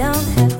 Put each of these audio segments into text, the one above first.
don't have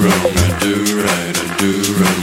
wrong, I do right, I do right.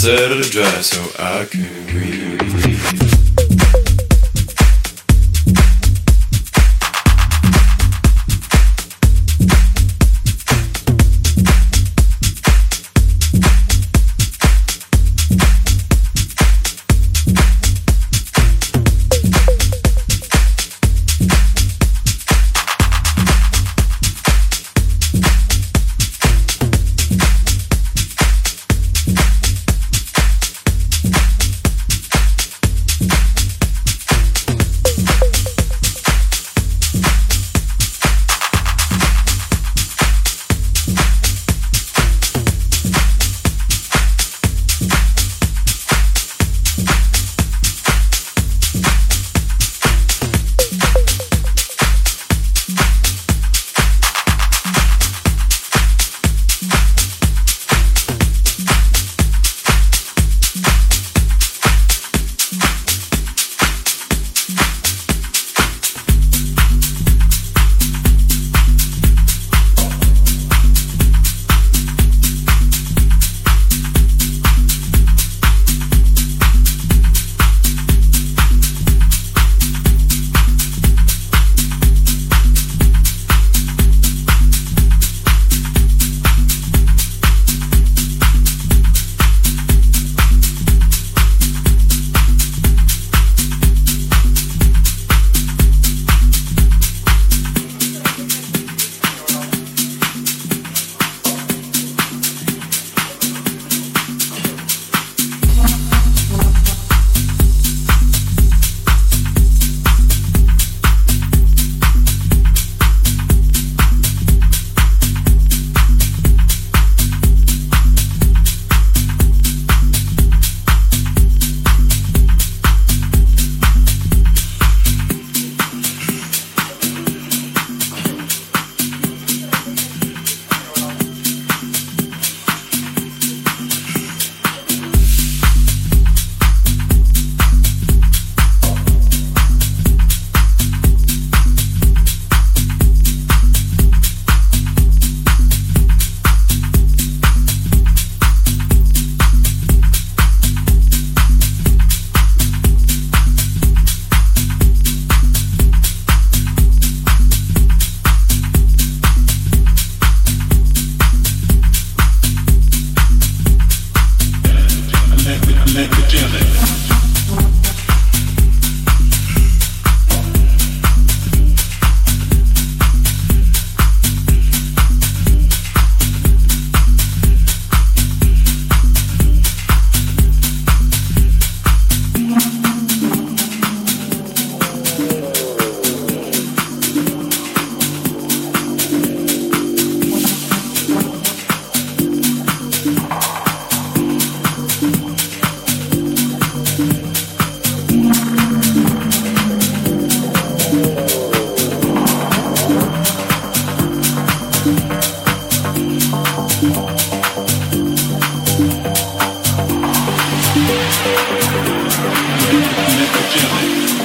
Set it dry so I can Never jelly.